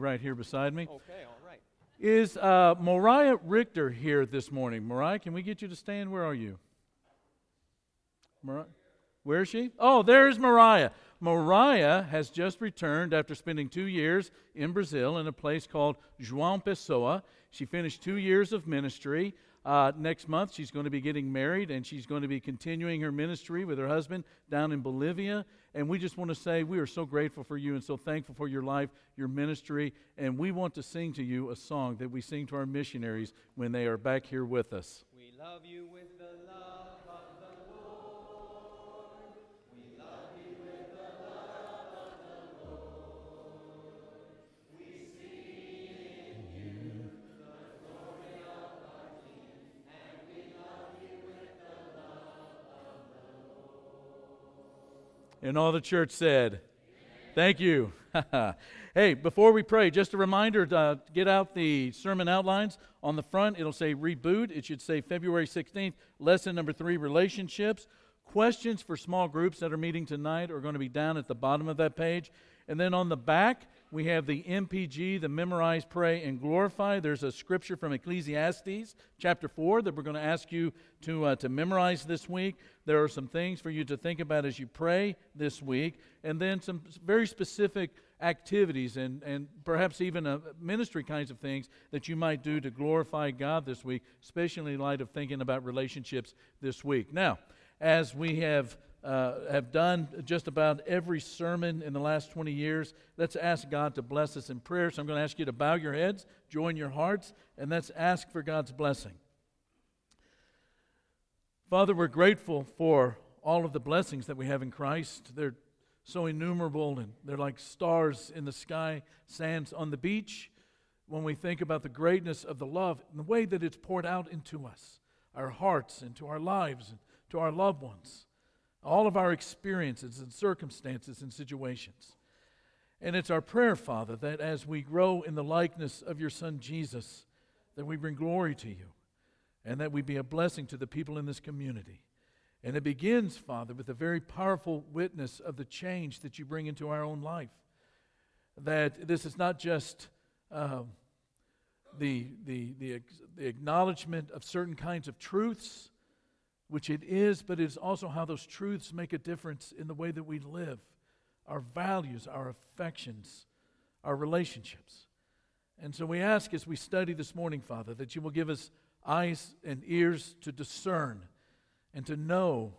right here beside me. Okay, all right. Is uh, Mariah Richter here this morning? Mariah, can we get you to stand? Where are you? Mariah? Where is she? Oh, there's Mariah. Mariah has just returned after spending two years in Brazil in a place called João Pessoa. She finished two years of ministry. Uh, next month, she's going to be getting married and she's going to be continuing her ministry with her husband down in Bolivia. And we just want to say we are so grateful for you and so thankful for your life, your ministry. And we want to sing to you a song that we sing to our missionaries when they are back here with us. We love you with And all the church said, Thank you. hey, before we pray, just a reminder uh, get out the sermon outlines. On the front, it'll say reboot. It should say February 16th, lesson number three relationships. Questions for small groups that are meeting tonight are going to be down at the bottom of that page. And then on the back, we have the MPG, the Memorize, Pray, and Glorify. There's a scripture from Ecclesiastes chapter 4 that we're going to ask you to, uh, to memorize this week. There are some things for you to think about as you pray this week, and then some very specific activities and, and perhaps even uh, ministry kinds of things that you might do to glorify God this week, especially in light of thinking about relationships this week. Now, as we have uh, have done just about every sermon in the last 20 years. Let's ask God to bless us in prayer. So I'm going to ask you to bow your heads, join your hearts, and let's ask for God's blessing. Father, we're grateful for all of the blessings that we have in Christ. They're so innumerable and they're like stars in the sky, sands on the beach. When we think about the greatness of the love and the way that it's poured out into us, our hearts, into our lives, and to our loved ones all of our experiences and circumstances and situations. And it's our prayer, Father, that as we grow in the likeness of your Son Jesus, that we bring glory to you and that we be a blessing to the people in this community. And it begins, Father, with a very powerful witness of the change that you bring into our own life. That this is not just uh, the, the, the, the acknowledgement of certain kinds of truths, which it is, but it is also how those truths make a difference in the way that we live, our values, our affections, our relationships. And so we ask as we study this morning, Father, that you will give us eyes and ears to discern and to know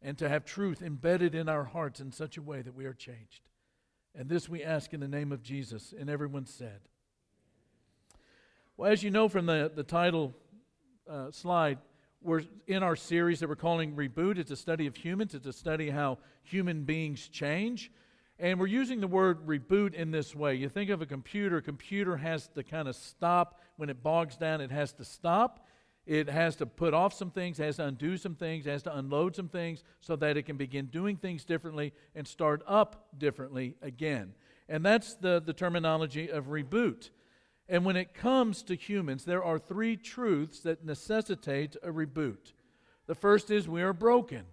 and to have truth embedded in our hearts in such a way that we are changed. And this we ask in the name of Jesus. And everyone said, Well, as you know from the, the title uh, slide, we're in our series that we're calling Reboot. It's a study of humans, it's a study how human beings change. And we're using the word reboot in this way. You think of a computer, a computer has to kind of stop. When it bogs down, it has to stop. It has to put off some things, has to undo some things, has to unload some things so that it can begin doing things differently and start up differently again. And that's the, the terminology of reboot. And when it comes to humans, there are three truths that necessitate a reboot. The first is we are broken,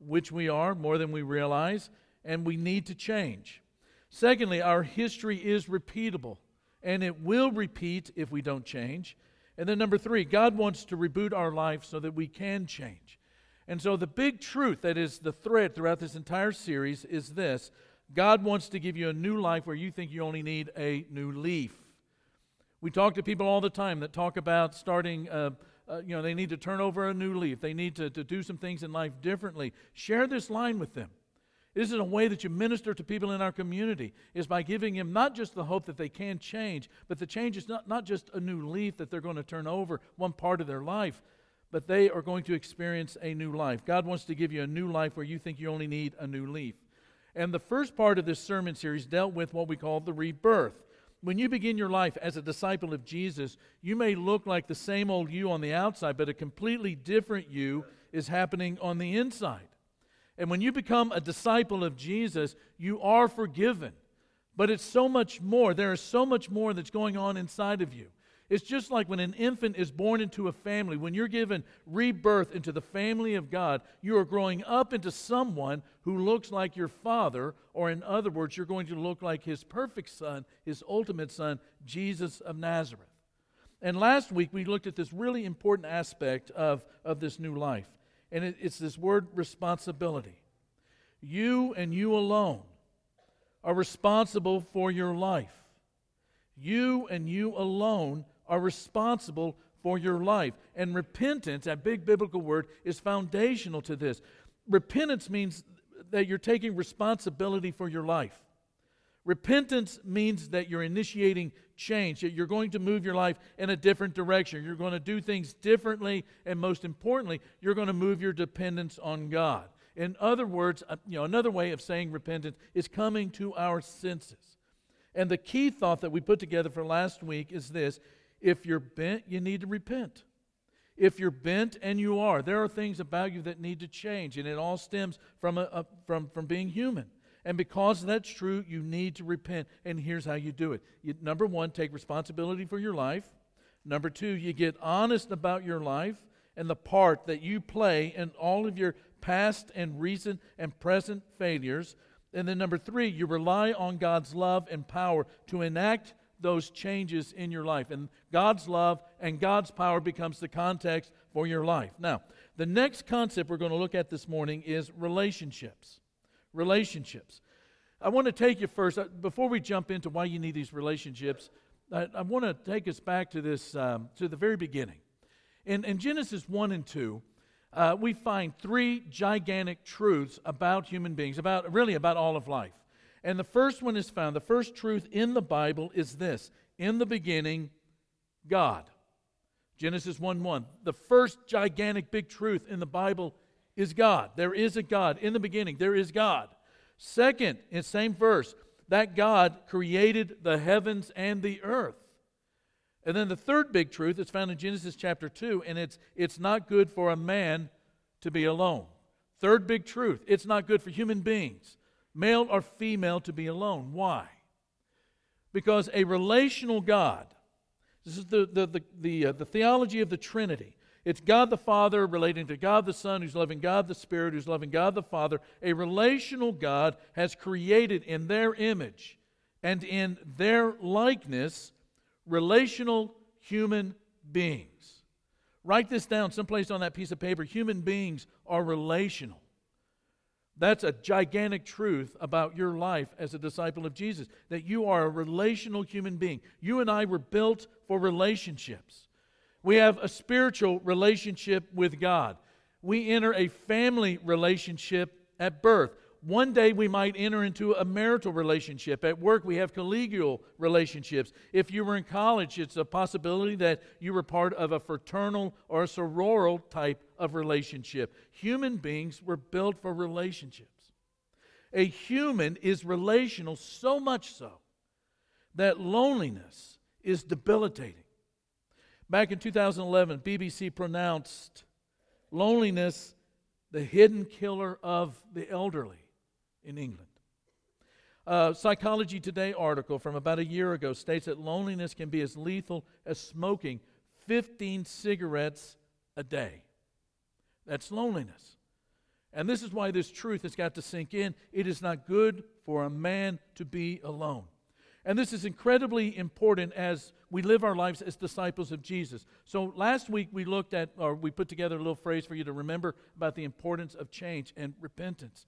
which we are more than we realize, and we need to change. Secondly, our history is repeatable, and it will repeat if we don't change. And then number three, God wants to reboot our life so that we can change. And so the big truth that is the thread throughout this entire series is this God wants to give you a new life where you think you only need a new leaf. We talk to people all the time that talk about starting, uh, uh, you know, they need to turn over a new leaf. They need to, to do some things in life differently. Share this line with them. This is a way that you minister to people in our community, is by giving them not just the hope that they can change, but the change is not, not just a new leaf that they're going to turn over one part of their life, but they are going to experience a new life. God wants to give you a new life where you think you only need a new leaf. And the first part of this sermon series dealt with what we call the rebirth. When you begin your life as a disciple of Jesus, you may look like the same old you on the outside, but a completely different you is happening on the inside. And when you become a disciple of Jesus, you are forgiven. But it's so much more. There is so much more that's going on inside of you. It's just like when an infant is born into a family. When you're given rebirth into the family of God, you are growing up into someone who looks like your father, or in other words, you're going to look like his perfect son, his ultimate son, Jesus of Nazareth. And last week we looked at this really important aspect of, of this new life, and it, it's this word responsibility. You and you alone are responsible for your life. You and you alone are responsible for your life. And repentance, that big biblical word, is foundational to this. Repentance means that you're taking responsibility for your life. Repentance means that you're initiating change, that you're going to move your life in a different direction. You're going to do things differently, and most importantly, you're going to move your dependence on God. In other words, uh, you know, another way of saying repentance is coming to our senses. And the key thought that we put together for last week is this if you're bent, you need to repent. If you're bent, and you are, there are things about you that need to change, and it all stems from, a, a, from, from being human. And because that's true, you need to repent. And here's how you do it you, number one, take responsibility for your life. Number two, you get honest about your life and the part that you play in all of your past and recent and present failures. And then number three, you rely on God's love and power to enact those changes in your life. And God's love and God's power becomes the context for your life. Now, the next concept we're going to look at this morning is relationships. Relationships. I want to take you first, uh, before we jump into why you need these relationships, I, I want to take us back to this, um, to the very beginning. In, in Genesis 1 and 2, uh, we find three gigantic truths about human beings, about really about all of life. And the first one is found, the first truth in the Bible is this In the beginning, God. Genesis 1 1. The first gigantic big truth in the Bible is God. There is a God. In the beginning, there is God. Second, in same verse, that God created the heavens and the earth. And then the third big truth is found in Genesis chapter 2, and it's it's not good for a man to be alone. Third big truth it's not good for human beings, male or female, to be alone. Why? Because a relational God, this is the, the, the, the, uh, the theology of the Trinity. It's God the Father relating to God the Son, who's loving God the Spirit, who's loving God the Father. A relational God has created in their image and in their likeness relational human beings. Write this down someplace on that piece of paper. Human beings are relational. That's a gigantic truth about your life as a disciple of Jesus that you are a relational human being. You and I were built for relationships. We have a spiritual relationship with God. We enter a family relationship at birth. One day we might enter into a marital relationship. At work, we have collegial relationships. If you were in college, it's a possibility that you were part of a fraternal or a sororal type of relationship. Human beings were built for relationships. A human is relational so much so that loneliness is debilitating. Back in 2011, BBC pronounced loneliness the hidden killer of the elderly in England. A Psychology Today article from about a year ago states that loneliness can be as lethal as smoking 15 cigarettes a day. That's loneliness. And this is why this truth has got to sink in. It is not good for a man to be alone. And this is incredibly important as we live our lives as disciples of Jesus. So last week we looked at, or we put together a little phrase for you to remember about the importance of change and repentance.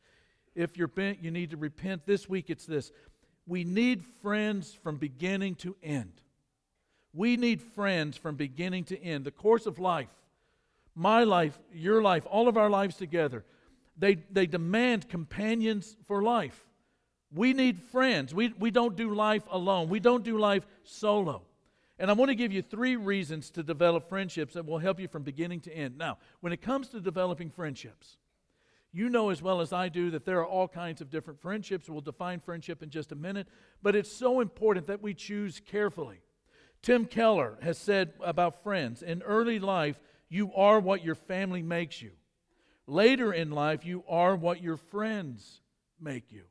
If you're bent, you need to repent. This week it's this we need friends from beginning to end. We need friends from beginning to end. The course of life, my life, your life, all of our lives together, they, they demand companions for life. We need friends. We, we don't do life alone, we don't do life solo. And I want to give you three reasons to develop friendships that will help you from beginning to end. Now, when it comes to developing friendships, you know as well as I do that there are all kinds of different friendships. We'll define friendship in just a minute, but it's so important that we choose carefully. Tim Keller has said about friends in early life, you are what your family makes you. Later in life, you are what your friends make you.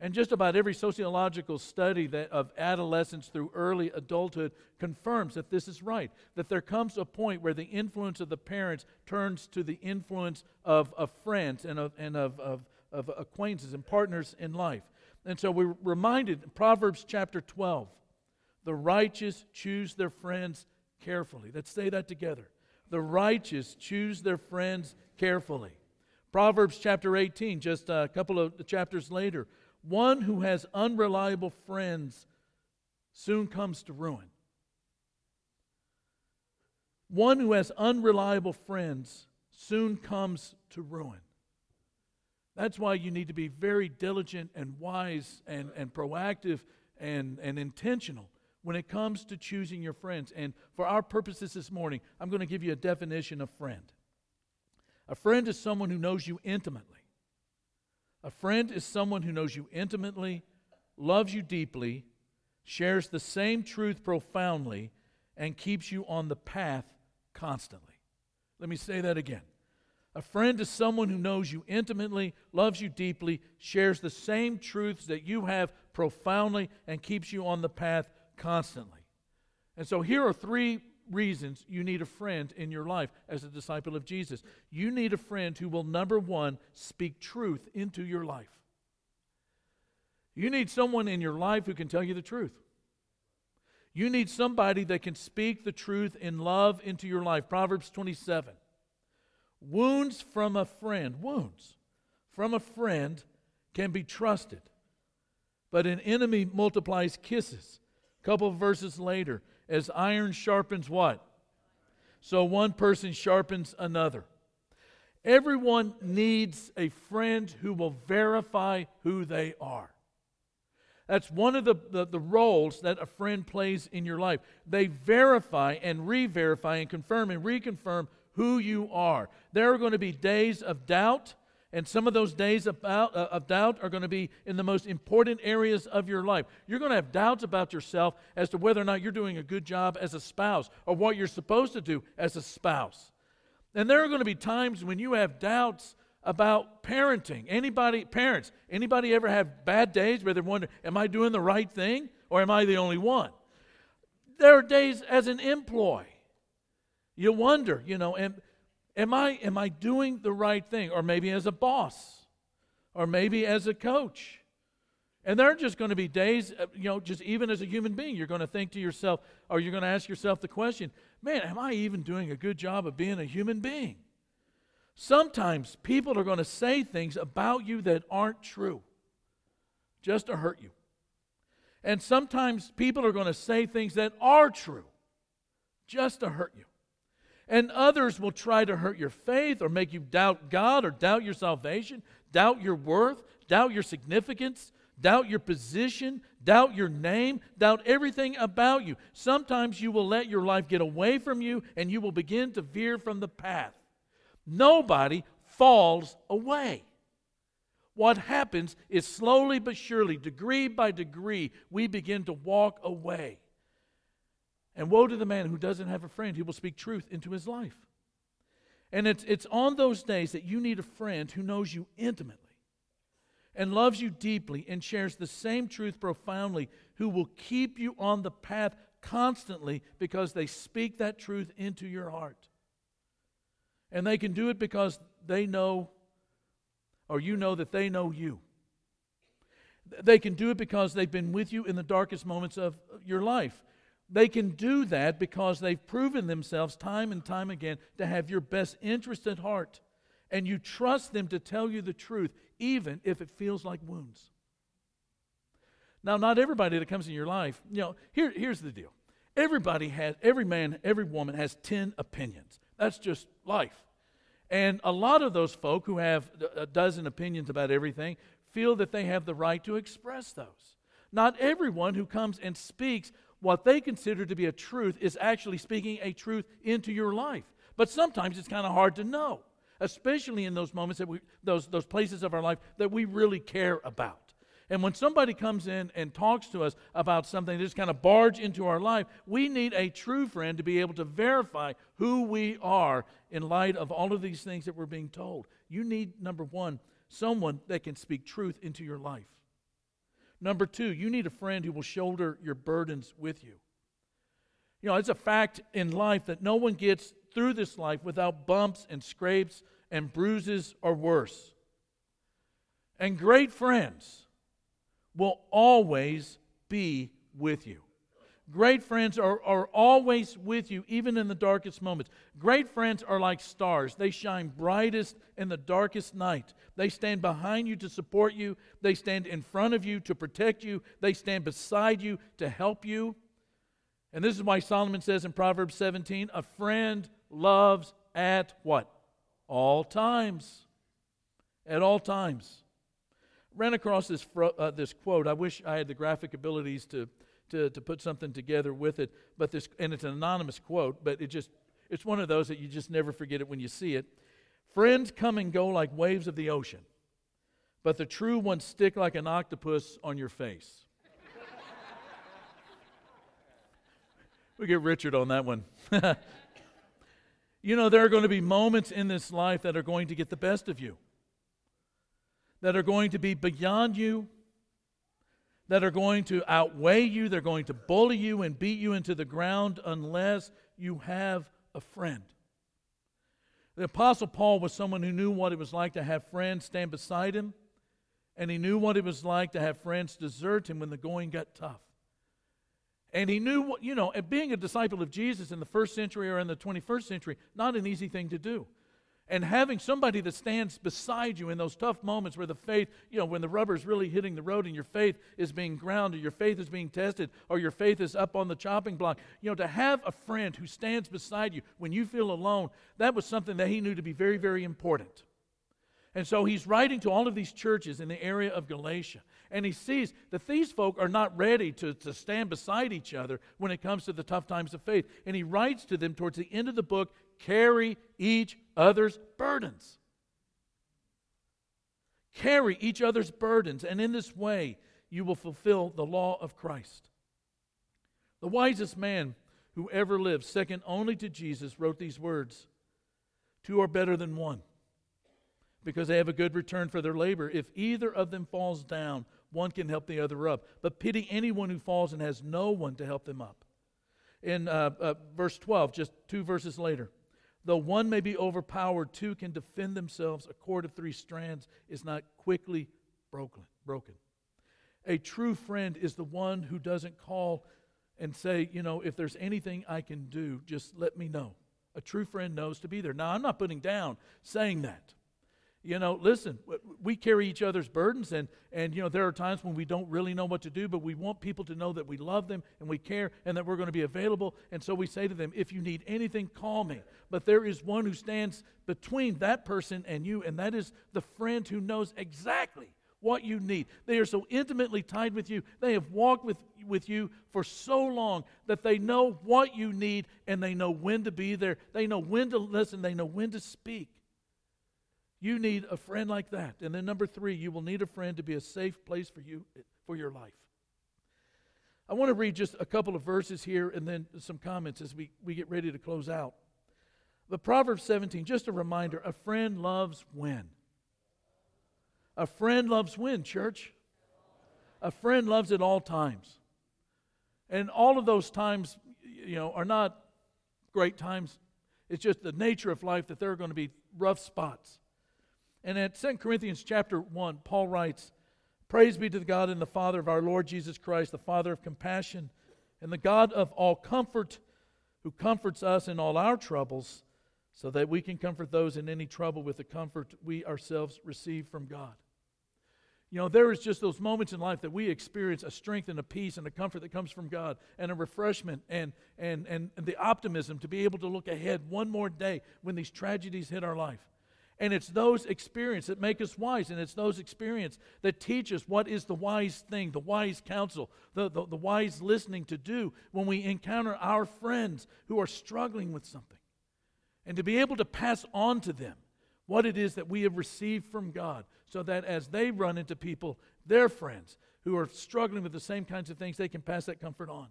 And just about every sociological study that, of adolescence through early adulthood confirms that this is right. That there comes a point where the influence of the parents turns to the influence of, of friends and, of, and of, of, of acquaintances and partners in life. And so we're reminded in Proverbs chapter 12 the righteous choose their friends carefully. Let's say that together. The righteous choose their friends carefully. Proverbs chapter 18, just a couple of chapters later, one who has unreliable friends soon comes to ruin. One who has unreliable friends soon comes to ruin. That's why you need to be very diligent and wise and, and proactive and, and intentional when it comes to choosing your friends. And for our purposes this morning, I'm going to give you a definition of friend. A friend is someone who knows you intimately. A friend is someone who knows you intimately, loves you deeply, shares the same truth profoundly, and keeps you on the path constantly. Let me say that again. A friend is someone who knows you intimately, loves you deeply, shares the same truths that you have profoundly, and keeps you on the path constantly. And so here are three reasons you need a friend in your life as a disciple of Jesus. You need a friend who will, number one, speak truth into your life. You need someone in your life who can tell you the truth. You need somebody that can speak the truth in love into your life. Proverbs 27. Wounds from a friend, wounds from a friend can be trusted, but an enemy multiplies kisses. Couple verses later, as iron sharpens what? So one person sharpens another. Everyone needs a friend who will verify who they are. That's one of the, the, the, roles that a friend plays in your life. They verify and re verify and confirm and reconfirm who you are. There are going to be days of doubt, and some of those days about, uh, of doubt are going to be in the most important areas of your life. You're going to have doubts about yourself as to whether or not you're doing a good job as a spouse or what you're supposed to do as a spouse. And there are going to be times when you have doubts about parenting. Anybody, parents, anybody ever have bad days where they wonder, am I doing the right thing or am I the only one? There are days as an employee. You wonder, you know, and Am I, am I doing the right thing? Or maybe as a boss, or maybe as a coach. And there are just going to be days, uh, you know, just even as a human being, you're going to think to yourself, or you're going to ask yourself the question, man, am I even doing a good job of being a human being? Sometimes people are going to say things about you that aren't true just to hurt you. And sometimes people are going to say things that are true just to hurt you. And others will try to hurt your faith or make you doubt God or doubt your salvation, doubt your worth, doubt your significance, doubt your position, doubt your name, doubt everything about you. Sometimes you will let your life get away from you and you will begin to veer from the path. Nobody falls away. What happens is slowly but surely, degree by degree, we begin to walk away. And woe to the man who doesn't have a friend who will speak truth into his life. And it's, it's on those days that you need a friend who knows you intimately and loves you deeply and shares the same truth profoundly, who will keep you on the path constantly because they speak that truth into your heart. And they can do it because they know, or you know that they know you. They can do it because they've been with you in the darkest moments of your life. They can do that because they've proven themselves time and time again to have your best interest at heart. And you trust them to tell you the truth, even if it feels like wounds. Now, not everybody that comes in your life, you know, here, here's the deal. Everybody has, every man, every woman has 10 opinions. That's just life. And a lot of those folk who have a dozen opinions about everything feel that they have the right to express those. Not everyone who comes and speaks what they consider to be a truth is actually speaking a truth into your life. But sometimes it's kind of hard to know, especially in those moments that we, those, those places of our life that we really care about. And when somebody comes in and talks to us about something that just kind of barge into our life, we need a true friend to be able to verify who we are in light of all of these things that we're being told. You need, number one, someone that can speak truth into your life. Number two, you need a friend who will shoulder your burdens with you. You know, it's a fact in life that no one gets through this life without bumps and scrapes and bruises or worse. And great friends will always be with you. Great friends are, are always with you, even in the darkest moments. Great friends are like stars. They shine brightest in the darkest night. They stand behind you to support you, they stand in front of you to protect you, they stand beside you to help you. And this is why Solomon says in Proverbs 17 a friend loves at what? All times. At all times. Ran across this, uh, this quote. I wish I had the graphic abilities to to, to put something together with it. But this, and it's an anonymous quote, but it just, it's one of those that you just never forget it when you see it. Friends come and go like waves of the ocean, but the true ones stick like an octopus on your face. we get Richard on that one. you know, there are going to be moments in this life that are going to get the best of you, that are going to be beyond you that are going to outweigh you, they're going to bully you and beat you into the ground unless you have a friend. The Apostle Paul was someone who knew what it was like to have friends stand beside him, and he knew what it was like to have friends desert him when the going got tough. And he knew what, you know, being a disciple of Jesus in the first century or in the 21st century, not an easy thing to do and having somebody that stands beside you in those tough moments where the faith, you know, when the rubber is really hitting the road and your faith is being grounded, your faith is being tested, or your faith is up on the chopping block, you know, to have a friend who stands beside you when you feel alone, that was something that he knew to be very, very important. And so he's writing to all of these churches in the area of Galatia. And he sees that these folk are not ready to, to stand beside each other when it comes to the tough times of faith. And he writes to them towards the end of the book carry each other's burdens. Carry each other's burdens, and in this way you will fulfill the law of Christ. The wisest man who ever lived, second only to Jesus, wrote these words Two are better than one because they have a good return for their labor. If either of them falls down, one can help the other up. But pity anyone who falls and has no one to help them up. In uh, uh, verse 12, just two verses later, Though one may be overpowered, two can defend themselves. A cord of three strands is not quickly broken. broken. A true friend is the one who doesn't call and say, you know, if there's anything I can do, just let me know. A true friend knows to be there. Now, I'm not putting down saying that. You know, listen, we carry each other's burdens, and, and, you know, there are times when we don't really know what to do, but we want people to know that we love them and we care and that we're going to be available. And so we say to them, if you need anything, call me. But there is one who stands between that person and you, and that is the friend who knows exactly what you need. They are so intimately tied with you. They have walked with, with you for so long that they know what you need and they know when to be there. They know when to listen. They know when to speak. You need a friend like that. And then number three, you will need a friend to be a safe place for you for your life. I want to read just a couple of verses here and then some comments as we, we get ready to close out. The Proverbs 17, just a reminder a friend loves when? A friend loves when, church? A friend loves at all times. And all of those times, you know, are not great times. It's just the nature of life that there are going to be rough spots. And at 2 Corinthians chapter 1, Paul writes, Praise be to the God and the Father of our Lord Jesus Christ, the Father of compassion, and the God of all comfort, who comforts us in all our troubles, so that we can comfort those in any trouble with the comfort we ourselves receive from God. You know, there is just those moments in life that we experience a strength and a peace and a comfort that comes from God and a refreshment and, and, and, and the optimism to be able to look ahead one more day when these tragedies hit our life. And it's those experiences that make us wise. And it's those experiences that teach us what is the wise thing, the wise counsel, the, the, the, wise listening to do when we encounter our friends who are struggling with something. And to be able to pass on to them what it is that we have received from God so that as they run into people, their friends, who are struggling with the same kinds of things, they can pass that comfort on.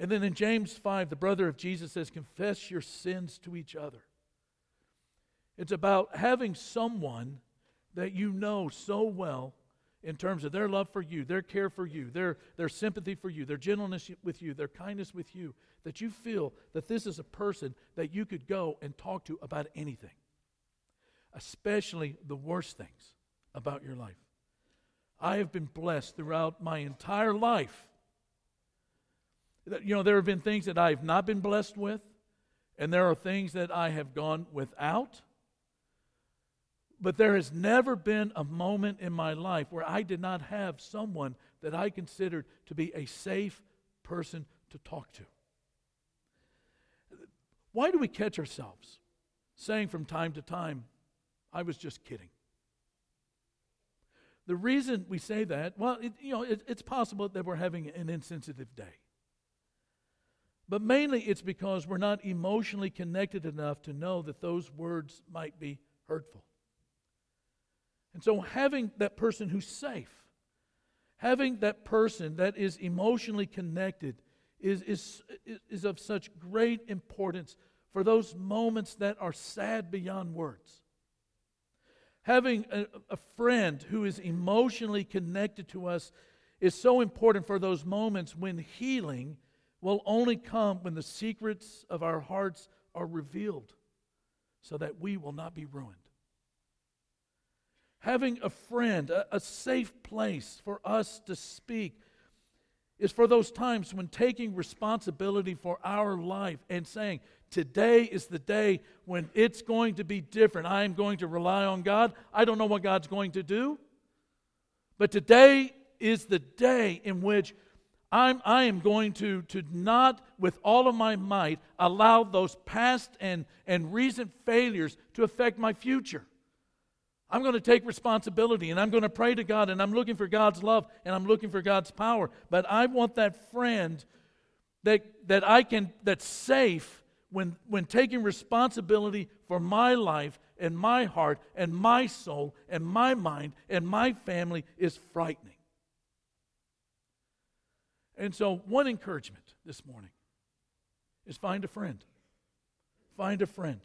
And then in James 5, the brother of Jesus says, Confess your sins to each other it's about having someone that you know so well in terms of their love for you, their care for you, their, their sympathy for you, their gentleness with you, their kindness with you, that you feel that this is a person that you could go and talk to about anything, especially the worst things about your life. I have been blessed throughout my entire life. You know, there have been things that I have not been blessed with, and there are things that I have gone without. But there has never been a moment in my life where I did not have someone that I considered to be a safe person to talk to. Why do we catch ourselves saying from time to time, I was just kidding? The reason we say that, well, it, you know, it, it's possible that we're having an insensitive day. But mainly it's because we're not emotionally connected enough to know that those words might be hurtful. And so having that person who's safe, having that person that is emotionally connected is, is, is of such great importance for those moments that are sad beyond words. Having a, a friend who is emotionally connected to us is so important for those moments when healing will only come when the secrets of our hearts are revealed so that we will not be ruined. Having a friend, a, a, safe place for us to speak, is for those times when taking responsibility for our life and saying, Today is the day when it's going to be different. I am going to rely on God. I don't know what God's going to do, but today is the day in which I'm, I am going to, to not, with all of my might, allow those past and, and recent failures to affect my future. I'm going to take responsibility and I'm going to pray to God and I'm looking for God's love and I'm looking for God's power. But I want that friend that, that I can, that's safe when, when taking responsibility for my life and my heart and my soul and my mind and my family is frightening. And so, one encouragement this morning is find a friend. Find a friend.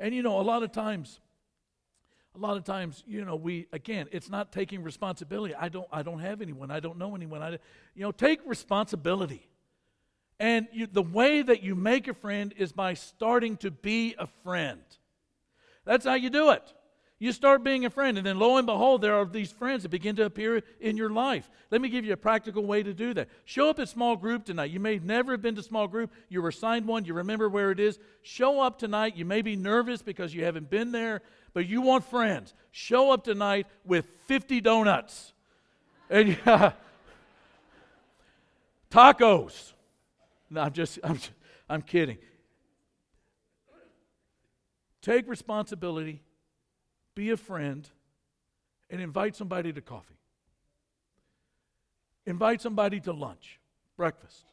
And you know, a lot of times, a lot of times, you know, we again, it's not taking responsibility. I don't, I don't have anyone. I don't know anyone. I, you know, take responsibility. And you, the way that you make a friend is by starting to be a friend. That's how you do it. You start being a friend, and then lo and behold, there are these friends that begin to appear in your life. Let me give you a practical way to do that. Show up at small group tonight. You may never have been to small group. You were assigned one. You remember where it is. Show up tonight. You may be nervous because you haven't been there, but you want friends. Show up tonight with 50 donuts and tacos no, I'm just, I'm, I'm kidding. Take responsibility, be a friend, and invite somebody to coffee. Invite somebody to lunch, breakfast.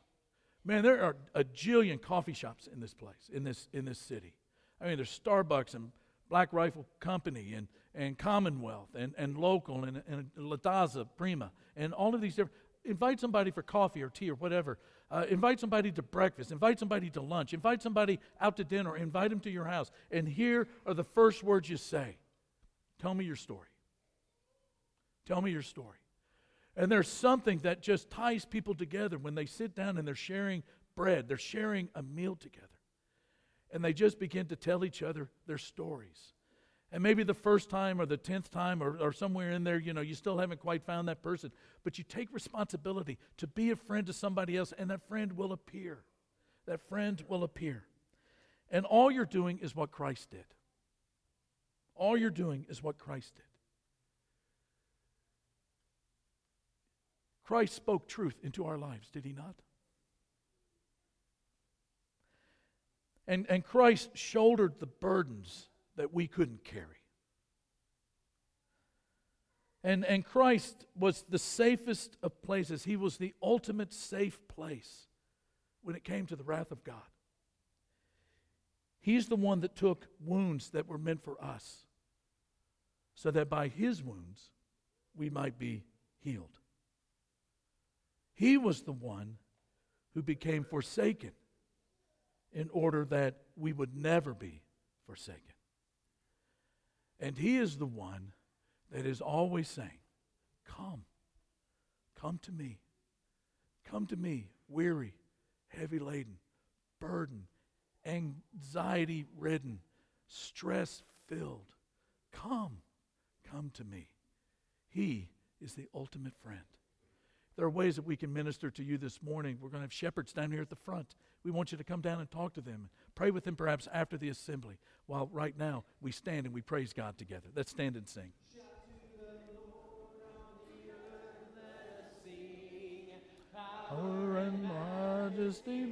Man, there are a jillion coffee shops in this place, in this, in this city. I mean, there's Starbucks and Black Rifle Company and, and Commonwealth and, and Local and, and Latazza Prima and all of these different. Invite somebody for coffee or tea or whatever. Uh, invite somebody to breakfast, invite somebody to lunch, invite somebody out to dinner, invite them to your house. And here are the first words you say Tell me your story. Tell me your story. And there's something that just ties people together when they sit down and they're sharing bread, they're sharing a meal together. And they just begin to tell each other their stories. And maybe the first time or the tenth time or, or somewhere in there, you know, you still haven't quite found that person. But you take responsibility to be a friend to somebody else, and that friend will appear. That friend will appear. And all you're doing is what Christ did. All you're doing is what Christ did. Christ spoke truth into our lives, did he not? And, and Christ shouldered the burdens that we couldn't carry. And, and Christ was the safest of places. He was the ultimate safe place when it came to the wrath of God. He's the one that took wounds that were meant for us, so that by his wounds we might be healed. He was the one who became forsaken in order that we would never be forsaken. And He is the one that is always saying, Come. Come to me. Come to me, weary, heavy laden, burdened, anxiety ridden, stress filled. Come. Come to me. He is the ultimate friend. There are ways that we can minister to you this morning. We're going to have shepherds down here at the front. We want you to come down and talk to them. Pray with them perhaps after the assembly. While right now we stand and we praise God together. Let's stand and sing. Power and majesty